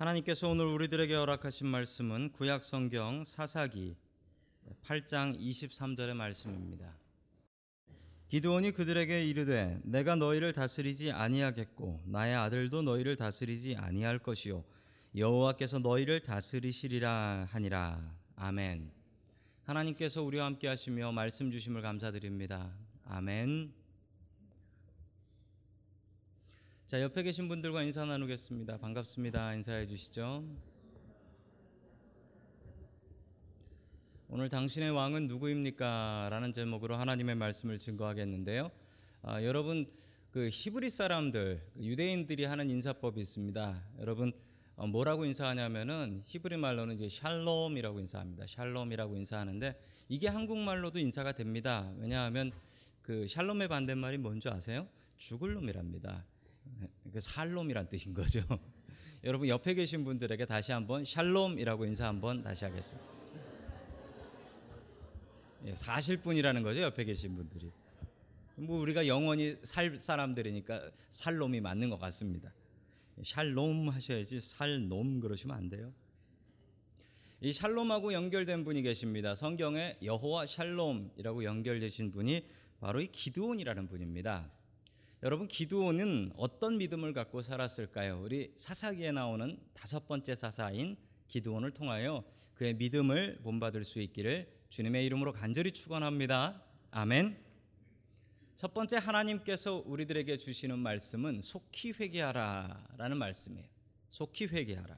하나님께서 오늘 우리들에게 허락하신 말씀은 구약 성경 사사기 8장 23절의 말씀입니다. 기드온이 그들에게 이르되 내가 너희를 다스리지 아니하겠고 나의 아들도 너희를 다스리지 아니할 것이요 여호와께서 너희를 다스리시리라 하니라. 아멘. 하나님께서 우리와 함께 하시며 말씀 주심을 감사드립니다. 아멘. 자, 옆에 계신 분들과 인사 나누겠습니다. 반갑습니다. 인사해 주시죠. 오늘 당신의 왕은 누구입니까? 라는 제목으로 하나님의 말씀을 증거하겠는데요. 아, 여러분, 그 히브리 사람들, 그 유대인들이 하는 인사법이 있습니다. 여러분, 어, 뭐라고 인사하냐면은 히브리 말로는 이제 샬롬이라고 인사합니다. 샬롬이라고 인사하는데 이게 한국말로도 인사가 됩니다. 왜냐하면 그 샬롬의 반대말이 뭔지 아세요? 죽을 놈이랍니다. 그 살롬이란 뜻인 거죠. 여러분 옆에 계신 분들에게 다시 한번 샬롬이라고 인사 한번 다시 하겠습니다. 예, 사실 분이라는 거죠 옆에 계신 분들이. 뭐 우리가 영원히 살 사람들이니까 살롬이 맞는 것 같습니다. 샬롬 하셔야지 살놈 그러시면 안 돼요. 이 샬롬하고 연결된 분이 계십니다. 성경에 여호와 샬롬이라고 연결되신 분이 바로 이 기드온이라는 분입니다. 여러분 기드온은 어떤 믿음을 갖고 살았을까요? 우리 사사기에 나오는 다섯 번째 사사인 기드온을 통하여 그의 믿음을 본받을 수 있기를 주님의 이름으로 간절히 축원합니다. 아멘. 첫 번째 하나님께서 우리들에게 주시는 말씀은 속히 회개하라라는 말씀이에요. 속히 회개하라.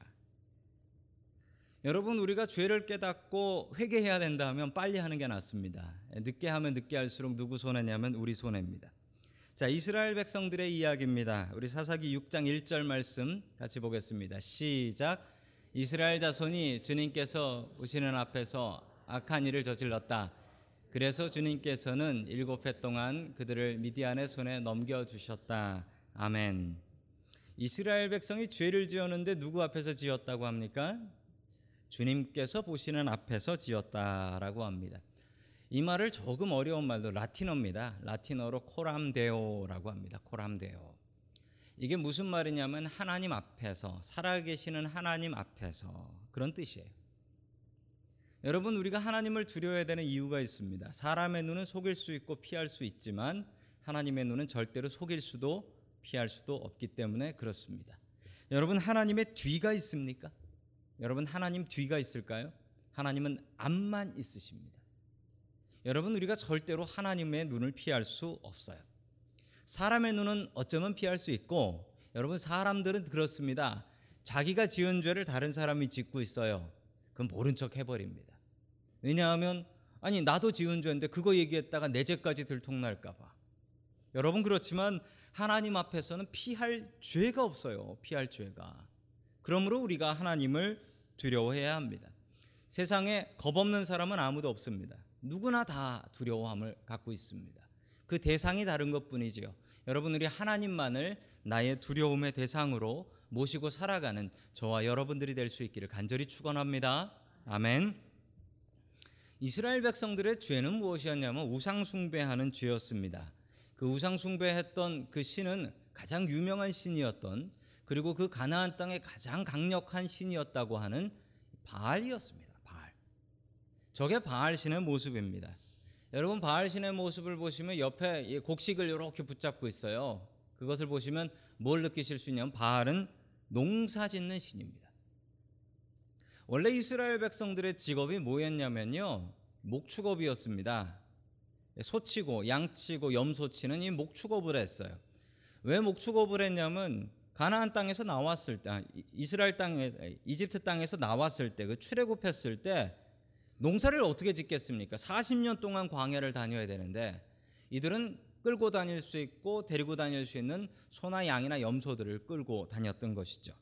여러분 우리가 죄를 깨닫고 회개해야 된다 하면 빨리 하는 게 낫습니다. 늦게 하면 늦게 할수록 누구 손해냐면 우리 손해입니다. 자, 이스라엘 백성들의 이야기입니다. 우리 사사기 6장 1절 말씀 같이 보겠습니다. 시작. 이스라엘 자손이 주님께서 오시는 앞에서 악한 일을 저질렀다. 그래서 주님께서는 일곱 해 동안 그들을 미디안의 손에 넘겨 주셨다. 아멘. 이스라엘 백성이 죄를 지었는데 누구 앞에서 지었다고 합니까? 주님께서 보시는 앞에서 지었다라고 합니다. 이 말을 조금 어려운 말로 라틴어입니다. 라틴어로 코람데오라고 합니다. 코람데오. 이게 무슨 말이냐면 하나님 앞에서 살아계시는 하나님 앞에서 그런 뜻이에요. 여러분 우리가 하나님을 두려워야 되는 이유가 있습니다. 사람의 눈은 속일 수 있고 피할 수 있지만 하나님의 눈은 절대로 속일 수도 피할 수도 없기 때문에 그렇습니다. 여러분 하나님의 뒤가 있습니까? 여러분 하나님 뒤가 있을까요? 하나님은 앞만 있으십니다. 여러분 우리가 절대로 하나님의 눈을 피할 수 없어요. 사람의 눈은 어쩌면 피할 수 있고 여러분 사람들은 그렇습니다. 자기가 지은 죄를 다른 사람이 짓고 있어요. 그럼 모른 척 해버립니다. 왜냐하면 아니 나도 지은 죄인데 그거 얘기했다가 내 죄까지 들통날까봐. 여러분 그렇지만 하나님 앞에서는 피할 죄가 없어요. 피할 죄가. 그러므로 우리가 하나님을 두려워해야 합니다. 세상에 겁 없는 사람은 아무도 없습니다. 누구나 다 두려워함을 갖고 있습니다. 그 대상이 다른 것 뿐이지요. 여러분, 우리 하나님만을 나의 두려움의 대상으로 모시고 살아가는 저와 여러분들이 될 수 있기를 간절히 축원합니다. 아멘. 이스라엘 백성들의 죄는 무엇이었냐면 우상 숭배하는 죄였습니다. 그 우상 숭배했던 그 신은 가장 유명한 신이었던 그리고 그 가나안 땅의 가장 강력한 신이었다고 하는 바알이었습니다. 저게 바알 신의 모습입니다. 여러분 바알 신의 모습을 보시면 옆에 곡식을 이렇게 붙잡고 있어요. 그것을 보시면 뭘 느끼실 수 있냐면 바알은 농사 짓는 신입니다. 원래 이스라엘 백성들의 직업이 뭐였냐면요. 목축업이었습니다. 소치고 양치고 염소치는 이 목축업을 했어요. 왜 목축업을 했냐면 가나안 땅에서 나왔을 때 아, 이스라엘 땅에 이집트 땅에서 나왔을 때 그 출애굽했을 때 농사를 어떻게 짓겠습니까? 40년 동안 광야를 다녀야 되는데 이들은 끌고 다닐 수 있고 데리고 다닐 수 있는 소나 양이나 염소들을 끌고 다녔던 것이죠.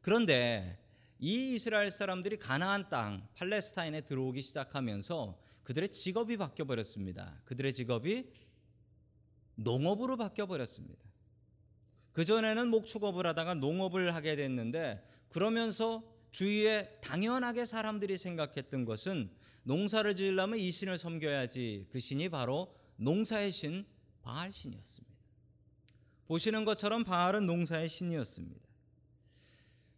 그런데 이 이스라엘 사람들이 가나안 땅 팔레스타인에 들어오기 시작하면서 그들의 직업이 바뀌어 버렸습니다. 그들의 직업이 농업으로 바뀌어 버렸습니다. 그 전에는 목축업을 하다가 농업을 하게 됐는데 그러면서 주위에 당연하게 사람들이 생각했던 것은 농사를 지으려면 이 신을 섬겨야지 그 신이 바로 농사의 신 바알 신이었습니다. 보시는 것처럼 바알은 농사의 신이었습니다.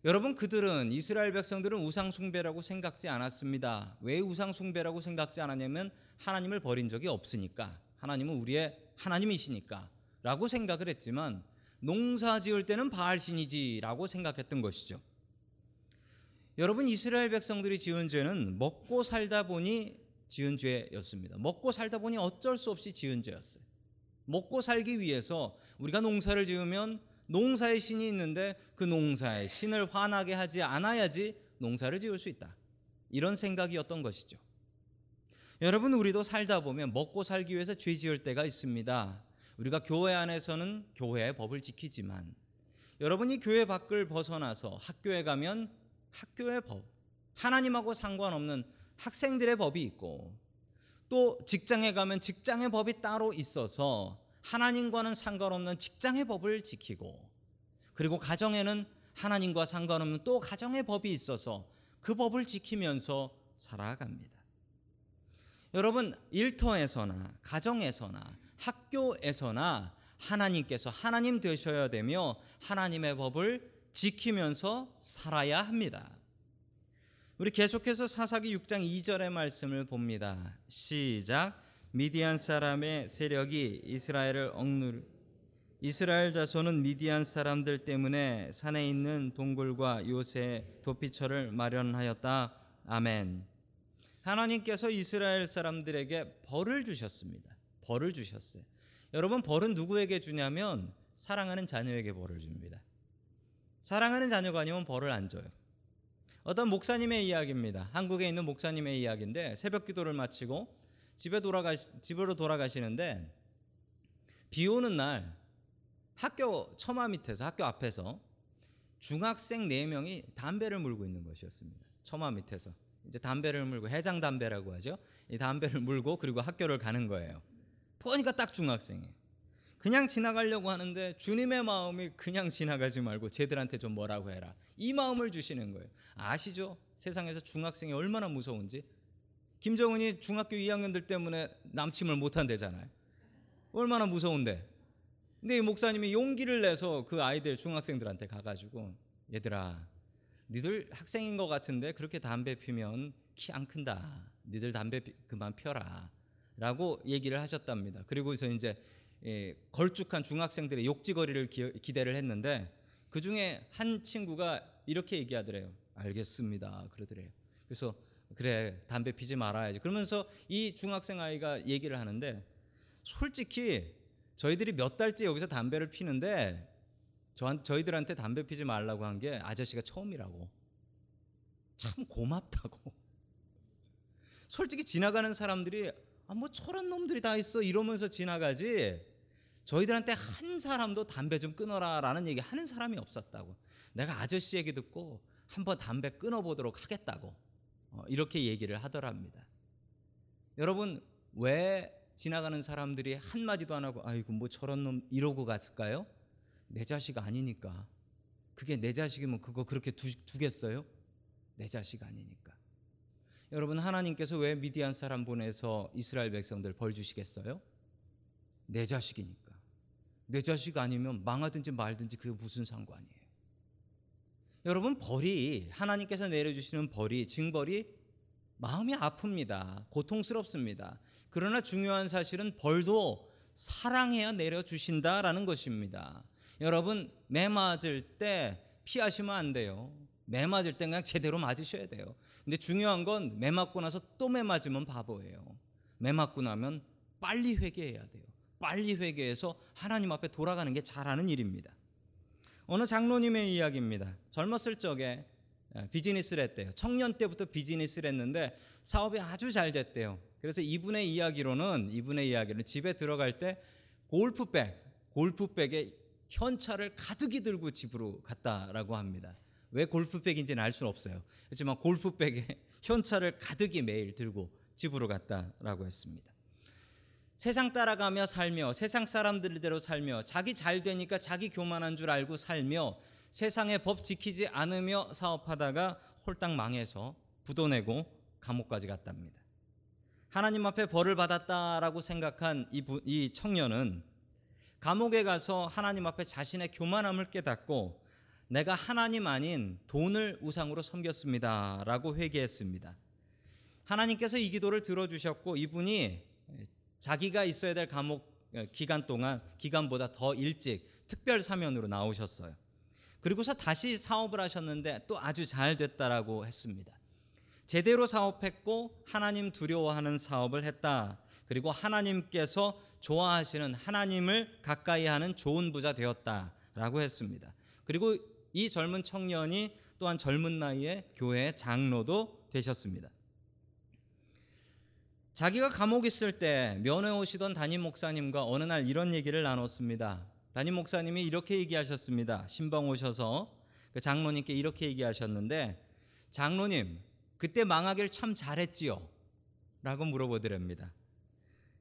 여러분 그들은 이스라엘 백성들은 우상 숭배라고 생각지 않았습니다. 왜 우상 숭배라고 생각지 않았냐면 하나님을 버린 적이 없으니까 하나님은 우리의 하나님이시니까라고 생각을 했지만 농사 지을 때는 바알 신이지라고 생각했던 것이죠. 여러분 이스라엘 백성들이 지은 죄는 먹고 살다 보니 지은 죄였습니다. 먹고 살다 보니 어쩔 수 없이 지은 죄였어요. 먹고 살기 위해서 우리가 농사를 지으면 농사의 신이 있는데 그 농사의 신을 화나게 하지 않아야지 농사를 지을 수 있다. 이런 생각이었던 것이죠. 여러분 우리도 살다 보면 먹고 살기 위해서 죄 지을 때가 있습니다. 우리가 교회 안에서는 교회의 법을 지키지만 여러분이 교회 밖을 벗어나서 학교에 가면 학교의 법, 하나님하고 상관없는 학생들의 법이 있고 또 직장에 가면 직장의 법이 따로 있어서 하나님과는 상관없는 직장의 법을 지키고 그리고 가정에는 하나님과 상관없는 또 가정의 법이 있어서 그 법을 지키면서 살아갑니다. 여러분 일터에서나 가정에서나 학교에서나 하나님께서 하나님 되셔야 되며 하나님의 법을 지키면서 살아야 합니다. 우리 계속해서 사사기 6장 2절의 말씀을 봅니다. 시작. 미디안 사람의 세력이 이스라엘을 억누르 이스라엘 자손은 미디안 사람들 때문에 산에 있는 동굴과 요새 도피처를 마련하였다. 아멘. 하나님께서 이스라엘 사람들에게 벌을 주셨습니다. 벌을 주셨어요. 여러분 벌은 누구에게 주냐면 사랑하는 자녀에게 벌을 줍니다. 사랑하는 자녀가 아니면 벌을 안 줘요. 어떤 목사님의 이야기입니다. 한국에 있는 목사님의 이야기인데 새벽 기도를 마치고 집에 돌아가 집으로 돌아가시는데 비 오는 날 학교 처마 밑에서 학교 앞에서 중학생 네 명이 담배를 물고 있는 것이었습니다. 처마 밑에서 이제 담배를 물고 해장 담배라고 하죠. 이 담배를 물고 그리고 학교를 가는 거예요. 보니까 딱 중학생이에요. 그냥 지나가려고 하는데 주님의 마음이 그냥 지나가지 말고 쟤들한테 좀 뭐라고 해라. 이 마음을 주시는 거예요. 아시죠? 세상에서 중학생이 얼마나 무서운지. 김정은이 중학교 2학년들 때문에 남침을 못 한대잖아요. 얼마나 무서운데. 근데 이 목사님이 용기를 내서 그 아이들 중학생들한테 가가지고 얘들아, 니들 학생인 것 같은데 그렇게 담배 피면 키 안 큰다. 니들 담배 그만 펴라. 라고 얘기를 하셨답니다. 그리고서 이제 예, 걸쭉한 중학생들의 욕지거리를 기, 대를 했는데 그 중에 한 친구가 이렇게 얘기하더래요. 알겠습니다. 그러더래요. 그래서 그래 담배 피지 말아야지. 그러면서 이 중학생 아이가 얘기를 하는데 솔직히 저희들이 몇 달째 여기서 담배를 피는데 저, 저희들한테 담배 피지 말라고 한 게 아저씨가 처음이라고. 참 고맙다고. 솔직히 지나가는 사람들이 아, 뭐 저런 놈들이 다 있어 이러면서 지나가지 저희들한테 한 사람도 담배 좀 끊어라라는 얘기 하는 사람이 없었다고. 내가 아저씨 얘기 듣고 한번 담배 끊어보도록 하겠다고 어, 이렇게 얘기를 하더랍니다. 여러분 왜 지나가는 사람들이 한 마디도 안 하고 아이고 뭐 저런 놈 이러고 갔을까요? 내 자식 아니니까. 그게 내 자식이면 그거 그렇게 두, 두겠어요? 내 자식 아니니까. 여러분 하나님께서 왜 미디안 사람 보내서 이스라엘 백성들 벌 주시겠어요? 내 자식이니까. 내 자식 아니면 망하든지 말든지 그게 무슨 상관이에요? 여러분 벌이 하나님께서 내려주시는 벌이 징벌이 마음이 아픕니다. 고통스럽습니다. 그러나 중요한 사실은 벌도 사랑해야 내려주신다라는 것입니다. 여러분 매 맞을 때 피하시면 안 돼요. 매 맞을 때 그냥 제대로 맞으셔야 돼요. 근데 중요한 건 매 맞고 나서 또 매 맞으면 바보예요. 매 맞고 나면 빨리 회개해야 돼요. 빨리 회개해서 하나님 앞에 돌아가는 게 잘하는 일입니다. 어느 장로님의 이야기입니다. 젊었을 적에 예, 비즈니스를 했대요. 청년 때부터 비즈니스를 했는데 사업이 아주 잘 됐대요. 그래서 이분의 이야기로는 이분의 이야기는 집에 들어갈 때 골프백, 골프백에 현찰을 가득히 들고 집으로 갔다라고 합니다. 왜 골프백인지는 알 수는 없어요. 하지만 골프백에 현찰을 가득히 매일 들고 집으로 갔다라고 했습니다. 세상 따라가며 살며 세상 사람들대로 살며 자기 잘 되니까 자기 교만한 줄 알고 살며 세상의 법 지키지 않으며 사업하다가 홀딱 망해서 부도 내고 감옥까지 갔답니다. 하나님 앞에 벌을 받았다라고 생각한 이, 부, 이 청년은 감옥에 가서 하나님 앞에 자신의 교만함을 깨닫고 내가 하나님 아닌 돈을 우상으로 섬겼습니다라고 회개했습니다. 하나님께서 이 기도를 들어주셨고 이분이 자기가 있어야 될 감옥 어, 기간 동안 기간보다 더 일찍 특별 사면으로 나오셨어요. 그리고서 다시 사업을 하셨는데 또 아주 잘 됐다라고 했습니다. 제대로 사업했고 하나님 두려워하는 사업을 했다. 그리고 하나님께서 좋아하시는 하나님을 가까이 하는 좋은 부자 되었다라고 했습니다. 그리고 이 젊은 청년이 또한 젊은 나이에 교회 장로도 되셨습니다. 자기가 감옥 있을 때 면회 오시던 담임 목사님과 어느 날 이런 얘기를 나눴습니다. 담임 목사님이 이렇게 얘기하셨습니다. 신방 오셔서 그 장로님께 이렇게 얘기하셨는데 장로님 그때 망하길 참 잘했지요? 라고 물어보더랍니다.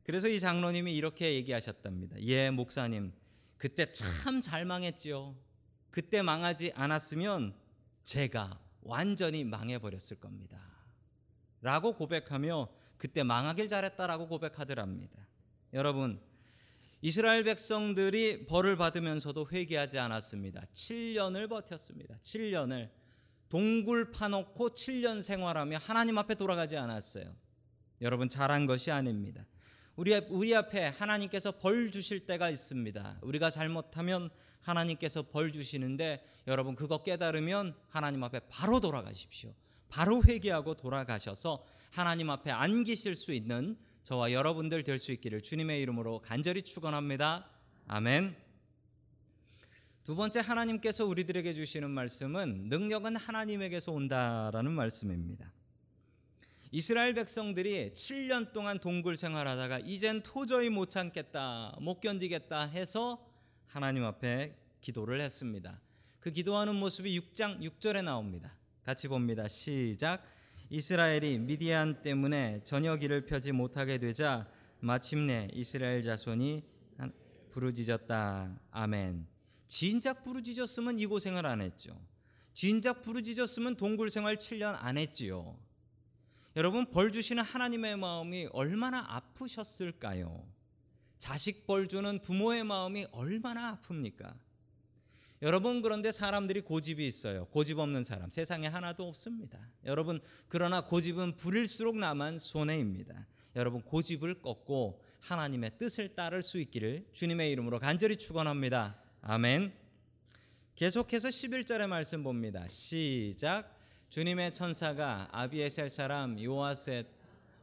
그래서 이 장로님이 이렇게 얘기하셨답니다. 예, 목사님. 그때 참 잘 망했지요. 그때 망하지 않았으면 제가 완전히 망해버렸을 겁니다. 라고 고백하며 그때 망하길 잘했다라고 고백하더랍니다. 여러분, 이스라엘 백성들이 벌을 받으면서도 회개하지 않았습니다. 7년을 버텼습니다. 7년을 동굴 파놓고 7년 생활하며 하나님 앞에 돌아가지 않았어요. 여러분 잘한 것이 아닙니다. 우리 우리 앞에 하나님께서 벌 주실 때가 있습니다. 우리가 잘못하면 하나님께서 벌 주시는데 여러분 그거 깨달으면 하나님 앞에 바로 돌아가십시오. 바로 회개하고 돌아가셔서 하나님 앞에 안기실 수 있는 저와 여러분들 될 수 있기를 주님의 이름으로 간절히 축원합니다. 아멘. 두 번째 하나님께서 우리들에게 주시는 말씀은 능력은 하나님에게서 온다라는 말씀입니다. 이스라엘 백성들이 7년 동안 동굴 생활하다가 이젠 도저히 못 참겠다, 못 견디겠다 해서 하나님 앞에 기도를 했습니다. 그 기도하는 모습이 6장 6절에 나옵니다. 같이 봅니다. 시작. 이스라엘이 미디안 때문에 저녁 일을 펴지 못하게 되자 마침내 이스라엘 자손이 부르짖었다. 아멘. 진작 부르짖었으면 이 고생을 안 했죠. 진작 부르짖었으면 동굴 생활 7년 안 했지요. 여러분 벌 주시는 하나님의 마음이 얼마나 아프셨을까요? 자식 벌 주는 부모의 마음이 얼마나 아픕니까? 여러분 그런데 사람들이 고집이 있어요. 고집 없는 사람 세상에 하나도 없습니다. 여러분 그러나 고집은 부릴수록 나만 손해입니다. 여러분 고집을 꺾고 하나님의 뜻을 따를 수 있기를 주님의 이름으로 간절히 축원합니다. 아멘. 계속해서 11절의 말씀 봅니다. 시작. 주님의 천사가 아비에셀 사람 요아셋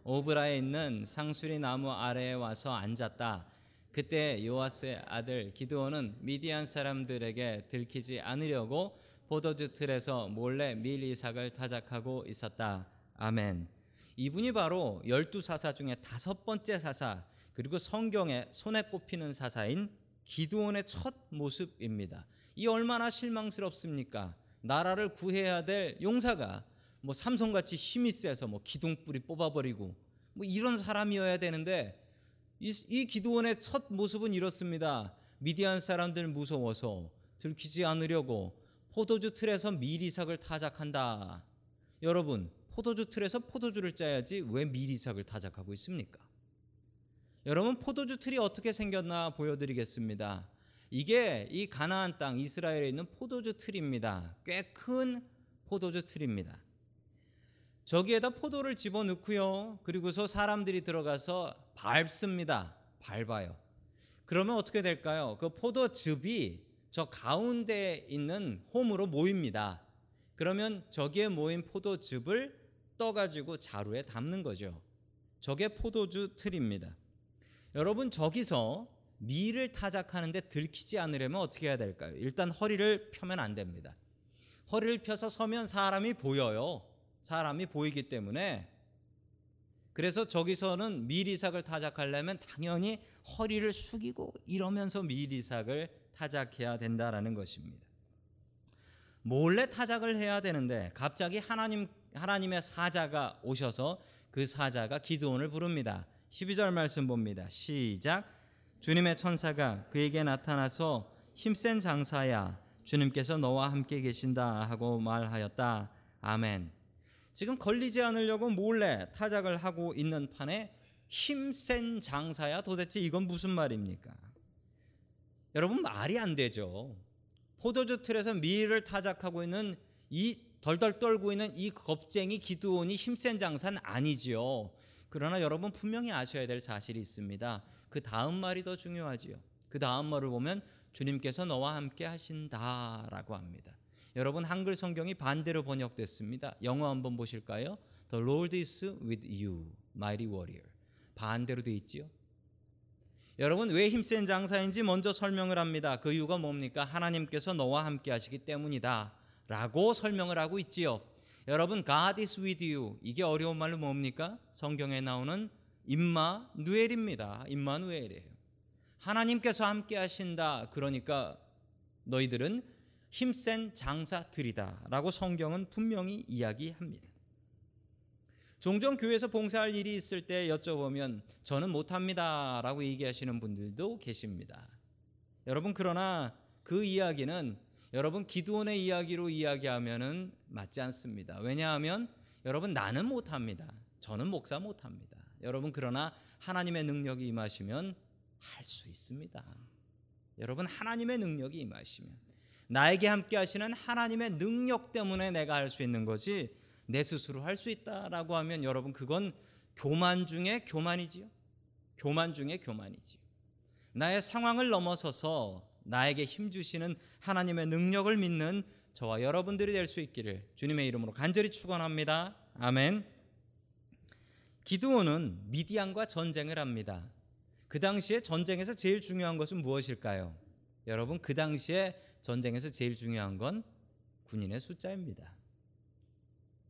오브라에 있는 상수리 나무 아래에 와서 앉았다. 그때 요아스의 아들 기드온은 미디안 사람들에게 들키지 않으려고 포도주 틀에서 몰래 밀 이삭을 타작하고 있었다. 아멘. 이분이 바로 열두 사사 중에 다섯 번째 사사 그리고 성경에 손에 꼽히는 사사인 기드온의 첫 모습입니다. 이 얼마나 실망스럽습니까? 나라를 구해야 될 용사가 뭐 삼성같이 힘이 세서 뭐 기둥뿌리 뽑아버리고 뭐 이런 사람이어야 되는데 이, 이 기도원의 첫 모습은 이렇습니다. 미디안 사람들 무서워서 들키지 않으려고 포도주 틀에서 미리삭을 타작한다. 여러분, 포도주 틀에서 포도주를 짜야지 왜 미리삭을 타작하고 있습니까? 여러분, 포도주 틀이 어떻게 생겼나 보여드리겠습니다. 이게 이 가나안 땅 이스라엘에 있는 포도주 틀입니다. 꽤 큰 포도주 틀입니다. 저기에다 포도를 집어넣고요. 그리고서 사람들이 들어가서 밟습니다. 밟아요. 그러면 어떻게 될까요? 그 포도즙이 저 가운데 있는 홈으로 모입니다. 그러면 저기에 모인 포도즙을 떠가지고 자루에 담는 거죠. 저게 포도주 틀입니다. 여러분 저기서 밀을 타작하는데 들키지 않으려면 어떻게 해야 될까요? 일단 허리를 펴면 안 됩니다. 허리를 펴서 서면 사람이 보여요. 사람이 보이기 때문에 그래서 저기서는 미리삭을 타작하려면 당연히 허리를 숙이고 이러면서 미리삭을 타작해야 된다라는 것입니다. 몰래 타작을 해야 되는데 갑자기 하나님 하나님의 사자가 오셔서 그 사자가 기드온을 부릅니다. 12절 말씀 봅니다. 시작. 주님의 천사가 그에게 나타나서 힘센 장사야 주님께서 너와 함께 계신다 하고 말하였다. 아멘. 지금 걸리지 않으려고 몰래 타작을 하고 있는 판에 힘센 장사야 도대체 이건 무슨 말입니까? 여러분 말이 안 되죠. 포도주 틀에서 미를 타작하고 있는 이 덜덜 떨고 있는 이 겁쟁이 기드온이 힘센 장사는 아니지요. 그러나 여러분 분명히 아셔야 될 사실이 있습니다. 그 다음 말이 더 중요하지요. 그 다음 말을 보면 주님께서 너와 함께 하신다라고 합니다. 여러분 한글 성경이 반대로 번역됐습니다. 영어 한번 보실까요? The Lord is with you, mighty warrior. 반대로 돼 있지요. 여러분 왜 힘센 장사인지 먼저 설명을 합니다. 그 이유가 뭡니까? 하나님께서 너와 함께 하시기 때문이다. 라고 설명을 하고 있지요. 여러분 God is with you. 이게 어려운 말로 뭡니까? 성경에 나오는 임마 누엘입니다. 임마 누엘이에요. 하나님께서 함께 하신다. 그러니까 너희들은 힘센 장사들이다라고 성경은 분명히 이야기합니다. 종종 교회에서 봉사할 일이 있을 때 여쭤보면 저는 못합니다라고 얘기하시는 분들도 계십니다. 여러분 그러나 그 이야기는 여러분 기도원의 이야기로 이야기하면은 맞지 않습니다. 왜냐하면 여러분 나는 못합니다. 저는 목사 못합니다. 여러분 그러나 하나님의 능력이 임하시면 할 수 있습니다. 여러분 하나님의 능력이 임하시면 나에게 함께 하시는 하나님의 능력 때문에 내가 할 수 있는 거지 내 스스로 할 수 있다라고 하면 여러분 그건 교만 중에 교만이지요. 교만 중에 교만이지요. 나의 상황을 넘어서서 나에게 힘 주시는 하나님의 능력을 믿는 저와 여러분들이 될 수 있기를 주님의 이름으로 간절히 축원합니다. 아멘. 기드온은 미디안과 전쟁을 합니다. 그 당시에 전쟁에서 제일 중요한 것은 무엇일까요? 여러분 그 당시에 전쟁에서 제일 중요한 건 군인의 숫자입니다.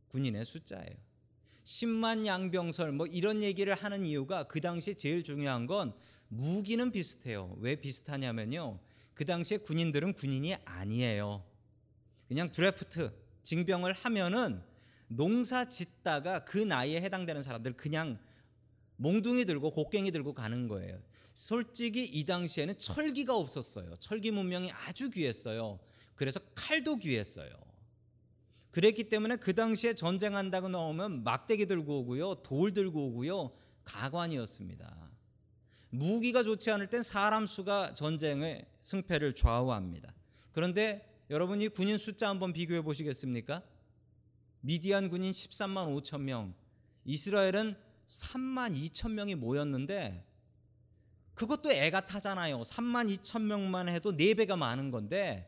군인의 숫자예요. 10만 양병설 뭐 이런 얘기를 하는 이유가 그 당시에 제일 중요한 건 무기는 비슷해요. 왜 비슷하냐면요. 그 당시에 군인들은 군인이 아니에요. 그냥 드래프트 징병을 하면은 농사 짓다가 그 나이에 해당되는 사람들 그냥 몽둥이 들고 곡괭이 들고 가는 거예요. 솔직히 이 당시에는 철기가 없었어요. 철기 문명이 아주 귀했어요. 그래서 칼도 귀했어요. 그랬기 때문에 그 당시에 전쟁한다고 나오면 막대기 들고 오고요, 돌 들고 오고요, 가관이었습니다. 무기가 좋지 않을 땐 사람 수가 전쟁의 승패를 좌우합니다. 그런데 여러분이 군인 숫자 한번 비교해 보시겠습니까? 미디안 군인 13만 5천 명, 이스라엘은 3만 2천 명이 모였는데 그것도 애가 타잖아요. 3만 2천 명만 해도 4배가 많은 건데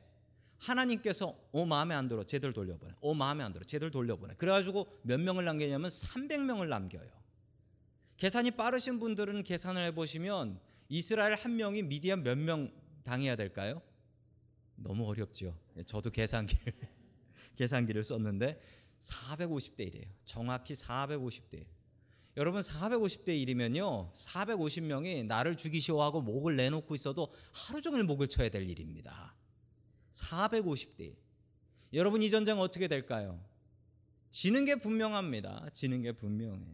하나님께서 오 마음에 안 들어 제들 돌려보내. 오 마음에 안 들어 제들 돌려보내. 그래가지고 몇 명을 남기냐면 300명을 남겨요. 계산이 빠르신 분들은 계산을 해보시면 이스라엘 한 명이 미디안 몇 명 당해야 될까요? 너무 어렵죠. 저도 계산기를 계산기를 썼는데 450대 1이에요. 정확히 450대 1. 여러분 450대 1이면요. 450명이 나를 죽이시오 하고 목을 내놓고 있어도 하루 종일 목을 쳐야 될 일입니다. 450대 1. 여러분 이 전쟁 어떻게 될까요? 지는 게 분명합니다. 지는 게 분명해요.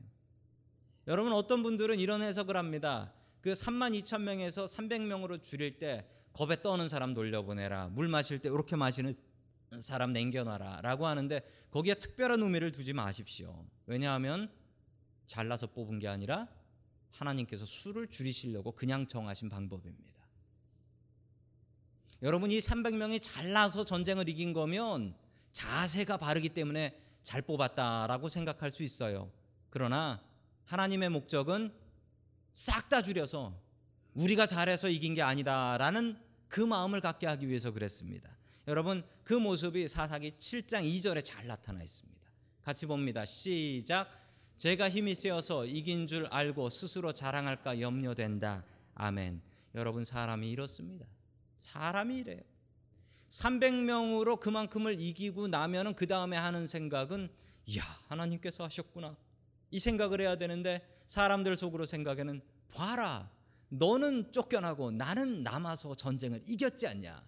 여러분 어떤 분들은 이런 해석을 합니다. 그 3만 2천 명에서 300명으로 줄일 때 겁에 떠는 사람 돌려보내라. 물 마실 때 이렇게 마시는 사람 남겨놔라. 라고 하는데 거기에 특별한 의미를 두지 마십시오. 왜냐하면 잘라서 뽑은 게 아니라 하나님께서 수를 줄이시려고 그냥 정하신 방법입니다. 여러분 이 300명이 잘나서 전쟁을 이긴 거면 자세가 바르기 때문에 잘 뽑았다라고 생각할 수 있어요. 그러나 하나님의 목적은 싹 다 줄여서 우리가 잘해서 이긴 게 아니다라는 그 마음을 갖게 하기 위해서 그랬습니다. 여러분 그 모습이 사사기 7장 2절에 잘 나타나 있습니다. 같이 봅니다. 시작. 제가 힘이 세어서 이긴 줄 알고 스스로 자랑할까 염려된다. 아멘. 여러분 사람이 이렇습니다. 사람이 이래요. 300명으로 그만큼을 이기고 나면은 그 다음에 하는 생각은 이야 하나님께서 하셨구나 이 생각을 해야 되는데 사람들 속으로 생각에는 봐라 너는 쫓겨나고 나는 남아서 전쟁을 이겼지 않냐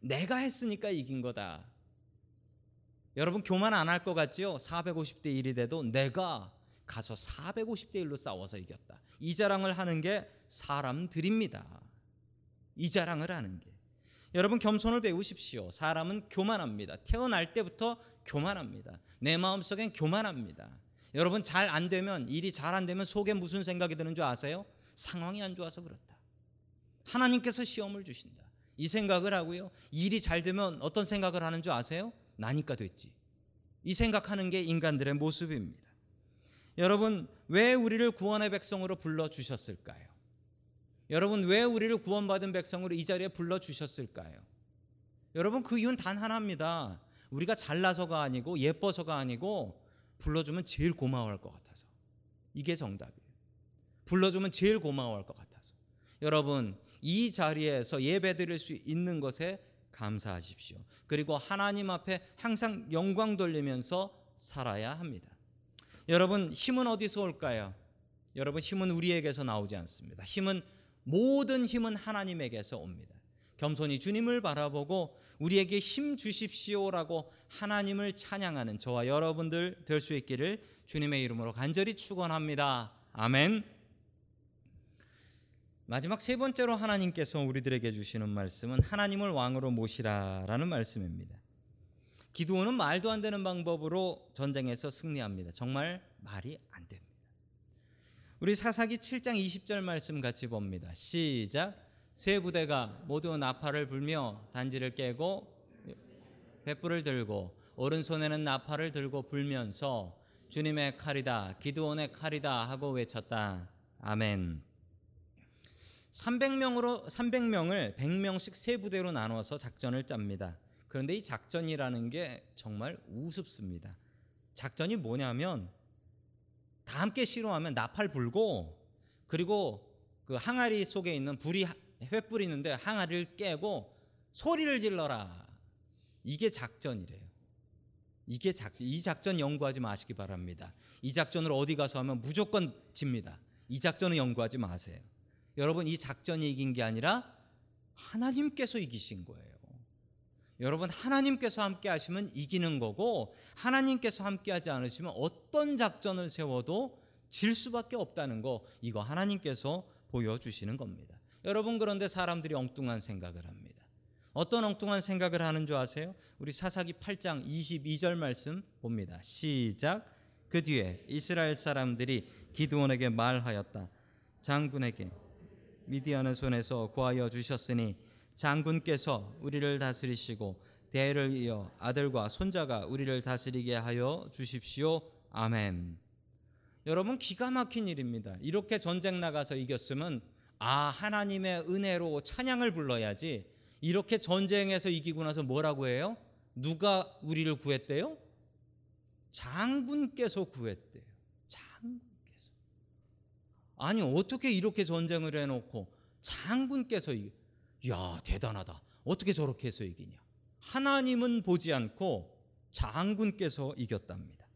내가 했으니까 이긴 거다 여러분 교만 안 할 것 같지요 450대 1이 돼도 내가 가서 450대 1로 싸워서 이겼다 이 자랑을 하는 게 사람들입니다 이 자랑을 하는 게 여러분 겸손을 배우십시오. 사람은 교만합니다. 태어날 때부터 교만합니다. 내 마음속엔 교만합니다. 여러분 잘 안 되면 일이 잘 안 되면 속에 무슨 생각이 드는 줄 아세요? 상황이 안 좋아서 그렇다. 하나님께서 시험을 주신다. 이 생각을 하고요. 일이 잘 되면 어떤 생각을 하는 줄 아세요? 나니까 됐지. 이 생각하는 게 인간들의 모습입니다. 여러분, 왜 우리를 구원의 백성으로 불러 주셨을까요? 여러분, 왜 우리를 구원받은 백성으로 이 자리에 불러 주셨을까요? 여러분, 그 이유는 단 하나입니다. 우리가 잘나서가 아니고 예뻐서가 아니고 불러주면 제일 고마워할 것 같아서. 이게 정답이에요. 불러주면 제일 고마워할 것 같아서. 여러분, 이 자리에서 예배 드릴 수 있는 것에 감사하십시오. 그리고 하나님 앞에 항상 영광 돌리면서 살아야 합니다. 여러분, 힘은 어디서 올까요? 여러분, 힘은 우리에게서 나오지 않습니다. 힘은 모든 힘은 하나님에게서 옵니다. 겸손히 주님을 바라보고 우리에게 힘 주십시오라고 하나님을 찬양하는 저와 여러분들 될 수 있기를 주님의 이름으로 간절히 축원합니다. 아멘. 마지막 세 번째로 하나님께서 우리들에게 주시는 말씀은 하나님을 왕으로 모시라라는 말씀입니다. 기도원은 말도 안 되는 방법으로 전쟁에서 승리합니다. 정말 말이 안 됩니다. 우리 사사기 7장 20절 말씀 같이 봅니다. 시작. 세 부대가 모두 나팔을 불며 단지를 깨고 횃불을 들고 오른손에는 나팔을 들고 불면서 주님의 칼이다 기드온의 칼이다 하고 외쳤다. 아멘. 300명으로 300명을 100명씩 세 부대로 나눠서 작전을 짭니다. 그런데 이 작전이라는 게 정말 우습습니다. 작전이 뭐냐면 다 함께 실험하면 나팔 불고 그리고 그 항아리 속에 있는 불이 횃불이 있는데 항아리를 깨고 소리를 질러라. 이게 작전이래요. 이게 작, 이 작전 연구하지 마시기 바랍니다. 이 작전을 어디 가서 하면 무조건 집니다. 이 작전은 연구하지 마세요. 여러분 이 작전이 이긴 게 아니라 하나님께서 이기신 거예요. 여러분 하나님께서 함께 하시면 이기는 거고 하나님께서 함께 하지 않으시면 어떤 작전을 세워도 질 수밖에 없다는 거 이거 하나님께서 보여주시는 겁니다. 여러분 그런데 사람들이 엉뚱한 생각을 합니다. 어떤 엉뚱한 생각을 하는 줄 아세요? 우리 사사기 8장 22절 말씀 봅니다. 시작. 그 뒤에 이스라엘 사람들이 기드온에게 말하였다. 장군에게 미디안의 손에서 구하여 주셨으니 장군께서 우리를 다스리시고 대를 이어 아들과 손자가 우리를 다스리게 하여 주십시오. 아멘. 여러분 기가 막힌 일입니다. 이렇게 전쟁 나가서 이겼으면 아 하나님의 은혜로 찬양을 불러야지. 이렇게 전쟁에서 이기고 나서 뭐라고 해요? 누가 우리를 구했대요? 장군께서 구했대요. 장군께서. 아니 어떻게 이렇게 전쟁을 해놓고 장군께서? 야 대단하다. 어떻게 저렇게 해서 이기냐? 하나님은 보지 않고 장군께서 이겼답니다.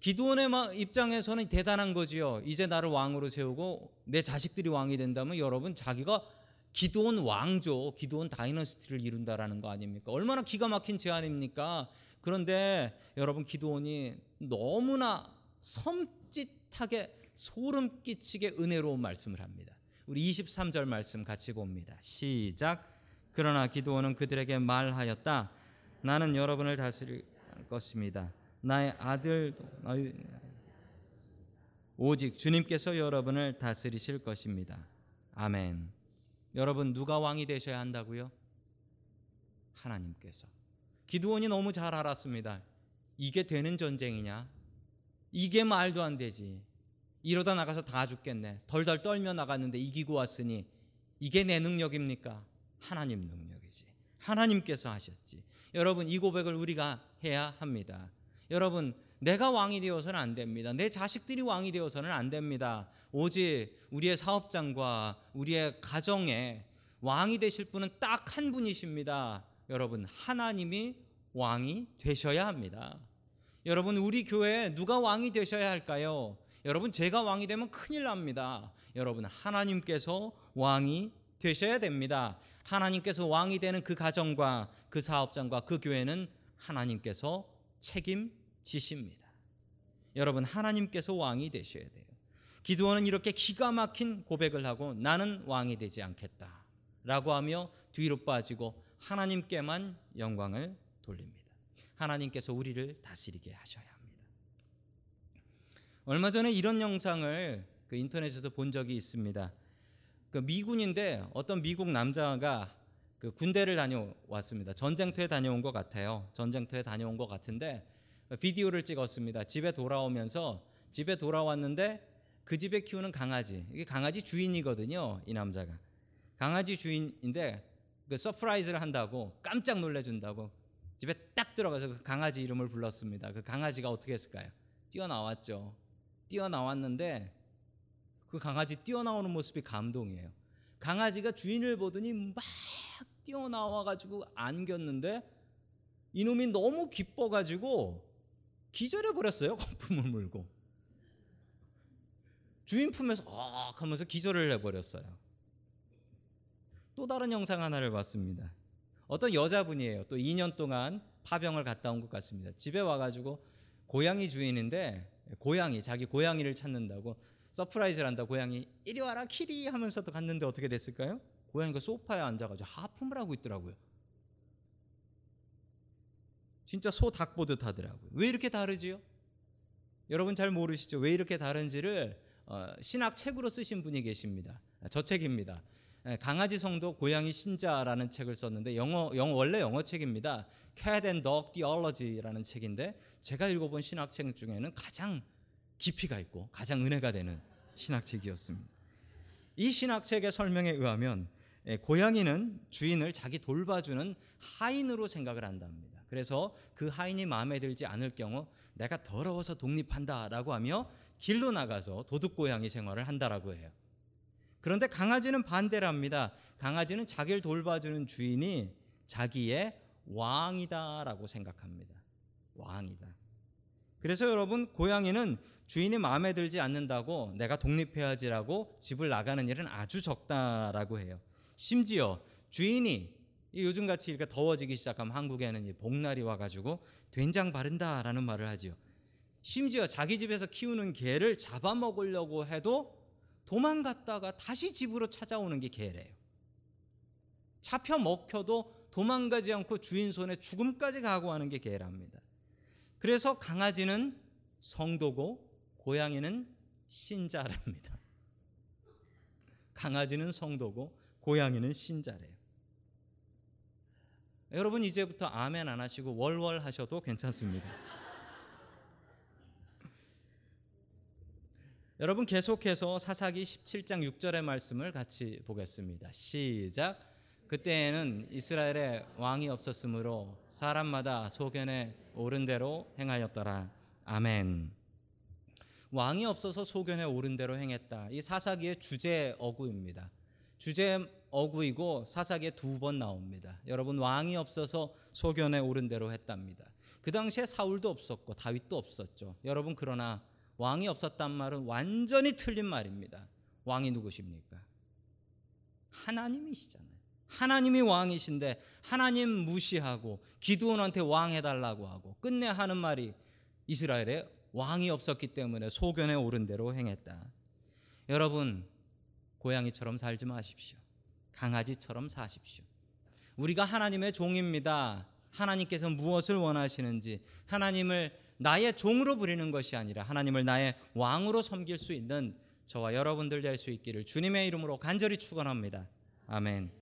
기도원의 입장에서는 대단한 거지요. 이제 나를 왕으로 세우고 내 자식들이 왕이 된다면 여러분 자기가 기도원 왕조, 기도원 다이너스티를 이룬다라는 거 아닙니까? 얼마나 기가 막힌 제안입니까? 그런데 여러분 기도원이 너무나 섬찟하게 소름 끼치게 은혜로운 말씀을 합니다. 우리 23절 말씀 같이 봅니다. 시작. 그러나 기도원은 그들에게 말하였다. 나는 여러분을 다스릴 것입니다. 나의 아들도 오직 주님께서 여러분을 다스리실 것입니다. 아멘. 여러분 누가 왕이 되셔야 한다고요? 하나님께서. 기드온이 너무 잘 알았습니다. 이게 되는 전쟁이냐? 이게 말도 안 되지. 이러다 나가서 다 죽겠네. 덜덜 떨며 나갔는데 이기고 왔으니 이게 내 능력입니까? 하나님 능력이지. 하나님께서 하셨지. 여러분 이 고백을 우리가 해야 합니다. 여러분 내가 왕이 되어서는 안 됩니다. 내 자식들이 왕이 되어서는 안 됩니다. 오직 우리의 사업장과 우리의 가정에 왕이 되실 분은 딱 한 분이십니다. 여러분 하나님이 왕이 되셔야 합니다. 여러분 우리 교회에 누가 왕이 되셔야 할까요? 여러분 제가 왕이 되면 큰일 납니다. 여러분 하나님께서 왕이 되셔야 됩니다. 하나님께서 왕이 되는 그 가정과 그 사업장과 그 교회는 하나님께서 책임지십니다. 여러분 하나님께서 왕이 되셔야 돼요. 기도원은 이렇게 기가 막힌 고백을 하고 나는 왕이 되지 않겠다 라고 하며 뒤로 빠지고 하나님께만 영광을 돌립니다. 하나님께서 우리를 다스리게 하셔야. 얼마 전에 이런 영상을 그 인터넷에서 본 적이 있습니다. 그 미군인데 어떤 미국 남자가 그 군대를 다녀왔습니다. 전쟁터에 다녀온 것 같아요. 전쟁터에 다녀온 것 같은데 비디오를 찍었습니다. 집에 돌아오면서 집에 돌아왔는데 그 집에 키우는 강아지 이게 강아지 주인이거든요. 이 남자가 강아지 주인인데 그 surprise를 한다고 깜짝 놀래준다고 집에 딱 들어가서 그 강아지 이름을 불렀습니다. 그 강아지가 어떻게 했을까요? 뛰어나왔죠. 뛰어나왔는데 그 강아지 뛰어나오는 모습이 감동이에요. 강아지가 주인을 보더니 막 뛰어나와가지고 안겼는데 이놈이 너무 기뻐가지고 기절해 버렸어요. 거품을 물고 주인 품에서 억 하면서 기절을 해버렸어요. 또 다른 영상 하나를 봤습니다. 어떤 여자분이에요. 또 2년 동안 파병을 갔다 온 것 같습니다. 집에 와가지고 고양이 주인인데 고양이 자기 고양이를 찾는다고 surprise를 한다. 고양이 이리 와라 kitty 하면서도 갔는데 어떻게 됐을까요? 고양이가 소파에 앉아가지고 하품을 하고 있더라고요. 진짜 소 닭 보듯 하더라고요. 왜 이렇게 다르지요? 여러분 잘 모르시죠? 왜 이렇게 다른지를 어, 신학 책으로 쓰신 분이 계십니다. 저 책입니다. 예, 강아지 성도 고양이 신자라는 책을 썼는데 영어, 영어 원래 영어 책입니다. Cat and Dog Theology라는 책인데 제가 읽어본 신학 책 중에는 가장 깊이가 있고 가장 은혜가 되는 신학 책이었습니다. 이 신학 책의 설명에 의하면 예, 고양이는 주인을 자기 돌봐주는 하인으로 생각을 한답니다. 그래서 그 하인이 마음에 들지 않을 경우 내가 더러워서 독립한다라고 하며 길로 나가서 도둑 고양이 생활을 한다라고 해요. 그런데 강아지는 반대랍니다. 강아지는 자기를 돌봐주는 주인이 자기의 왕이다라고 생각합니다. 왕이다. 그래서 여러분 고양이는 주인이 마음에 들지 않는다고 내가 독립해야지라고 집을 나가는 일은 아주 적다라고 해요. 심지어 주인이 이 요즘같이 이렇게 더워지기 시작하면 한국에는 이 복날이 와가지고 된장 바른다라는 말을 하지요. 심지어 자기 집에서 키우는 개를 잡아먹으려고 해도 도망갔다가 다시 집으로 찾아오는 게 개래요. 잡혀 먹혀도 도망가지 않고 주인 손에 죽음까지 각오하는 게 개랍니다. 그래서 강아지는 성도고 고양이는 신자랍니다. 강아지는 성도고 고양이는 신자래요. 여러분 이제부터 아멘 안 하시고 월월 하셔도 괜찮습니다. 여러분 계속해서 사사기 17장 6절의 말씀을 같이 보겠습니다. 시작. 그때에는 이스라엘에 왕이 없었으므로 사람마다 소견에 옳은 대로 행하였더라. 아멘. 왕이 없어서 소견에 옳은 대로 행했다. 이 사사기의 주제 어구입니다. 주제 어구이고 사사기에 두 번 나옵니다. 여러분 왕이 없어서 소견에 옳은 대로 했답니다. 그 당시에 사울도 없었고 다윗도 없었죠. 여러분 그러나 왕이 없었단 말은 완전히 틀린 말입니다. 왕이 누구십니까? 하나님이시잖아요. 하나님이 왕이신데 하나님 무시하고 기드온한테 왕 해달라고 하고 끝내 하는 말이 이스라엘에 왕이 없었기 때문에 소견에 옳은 대로 행했다. 여러분 고양이처럼 살지 마십시오. 강아지처럼 사십시오. 우리가 하나님의 종입니다. 하나님께서 무엇을 원하시는지 하나님을 나의 종으로 부리는 것이 아니라 하나님을 나의 왕으로 섬길 수 있는 저와 여러분들 될 수 있기를 주님의 이름으로 간절히 축원합니다. 아멘.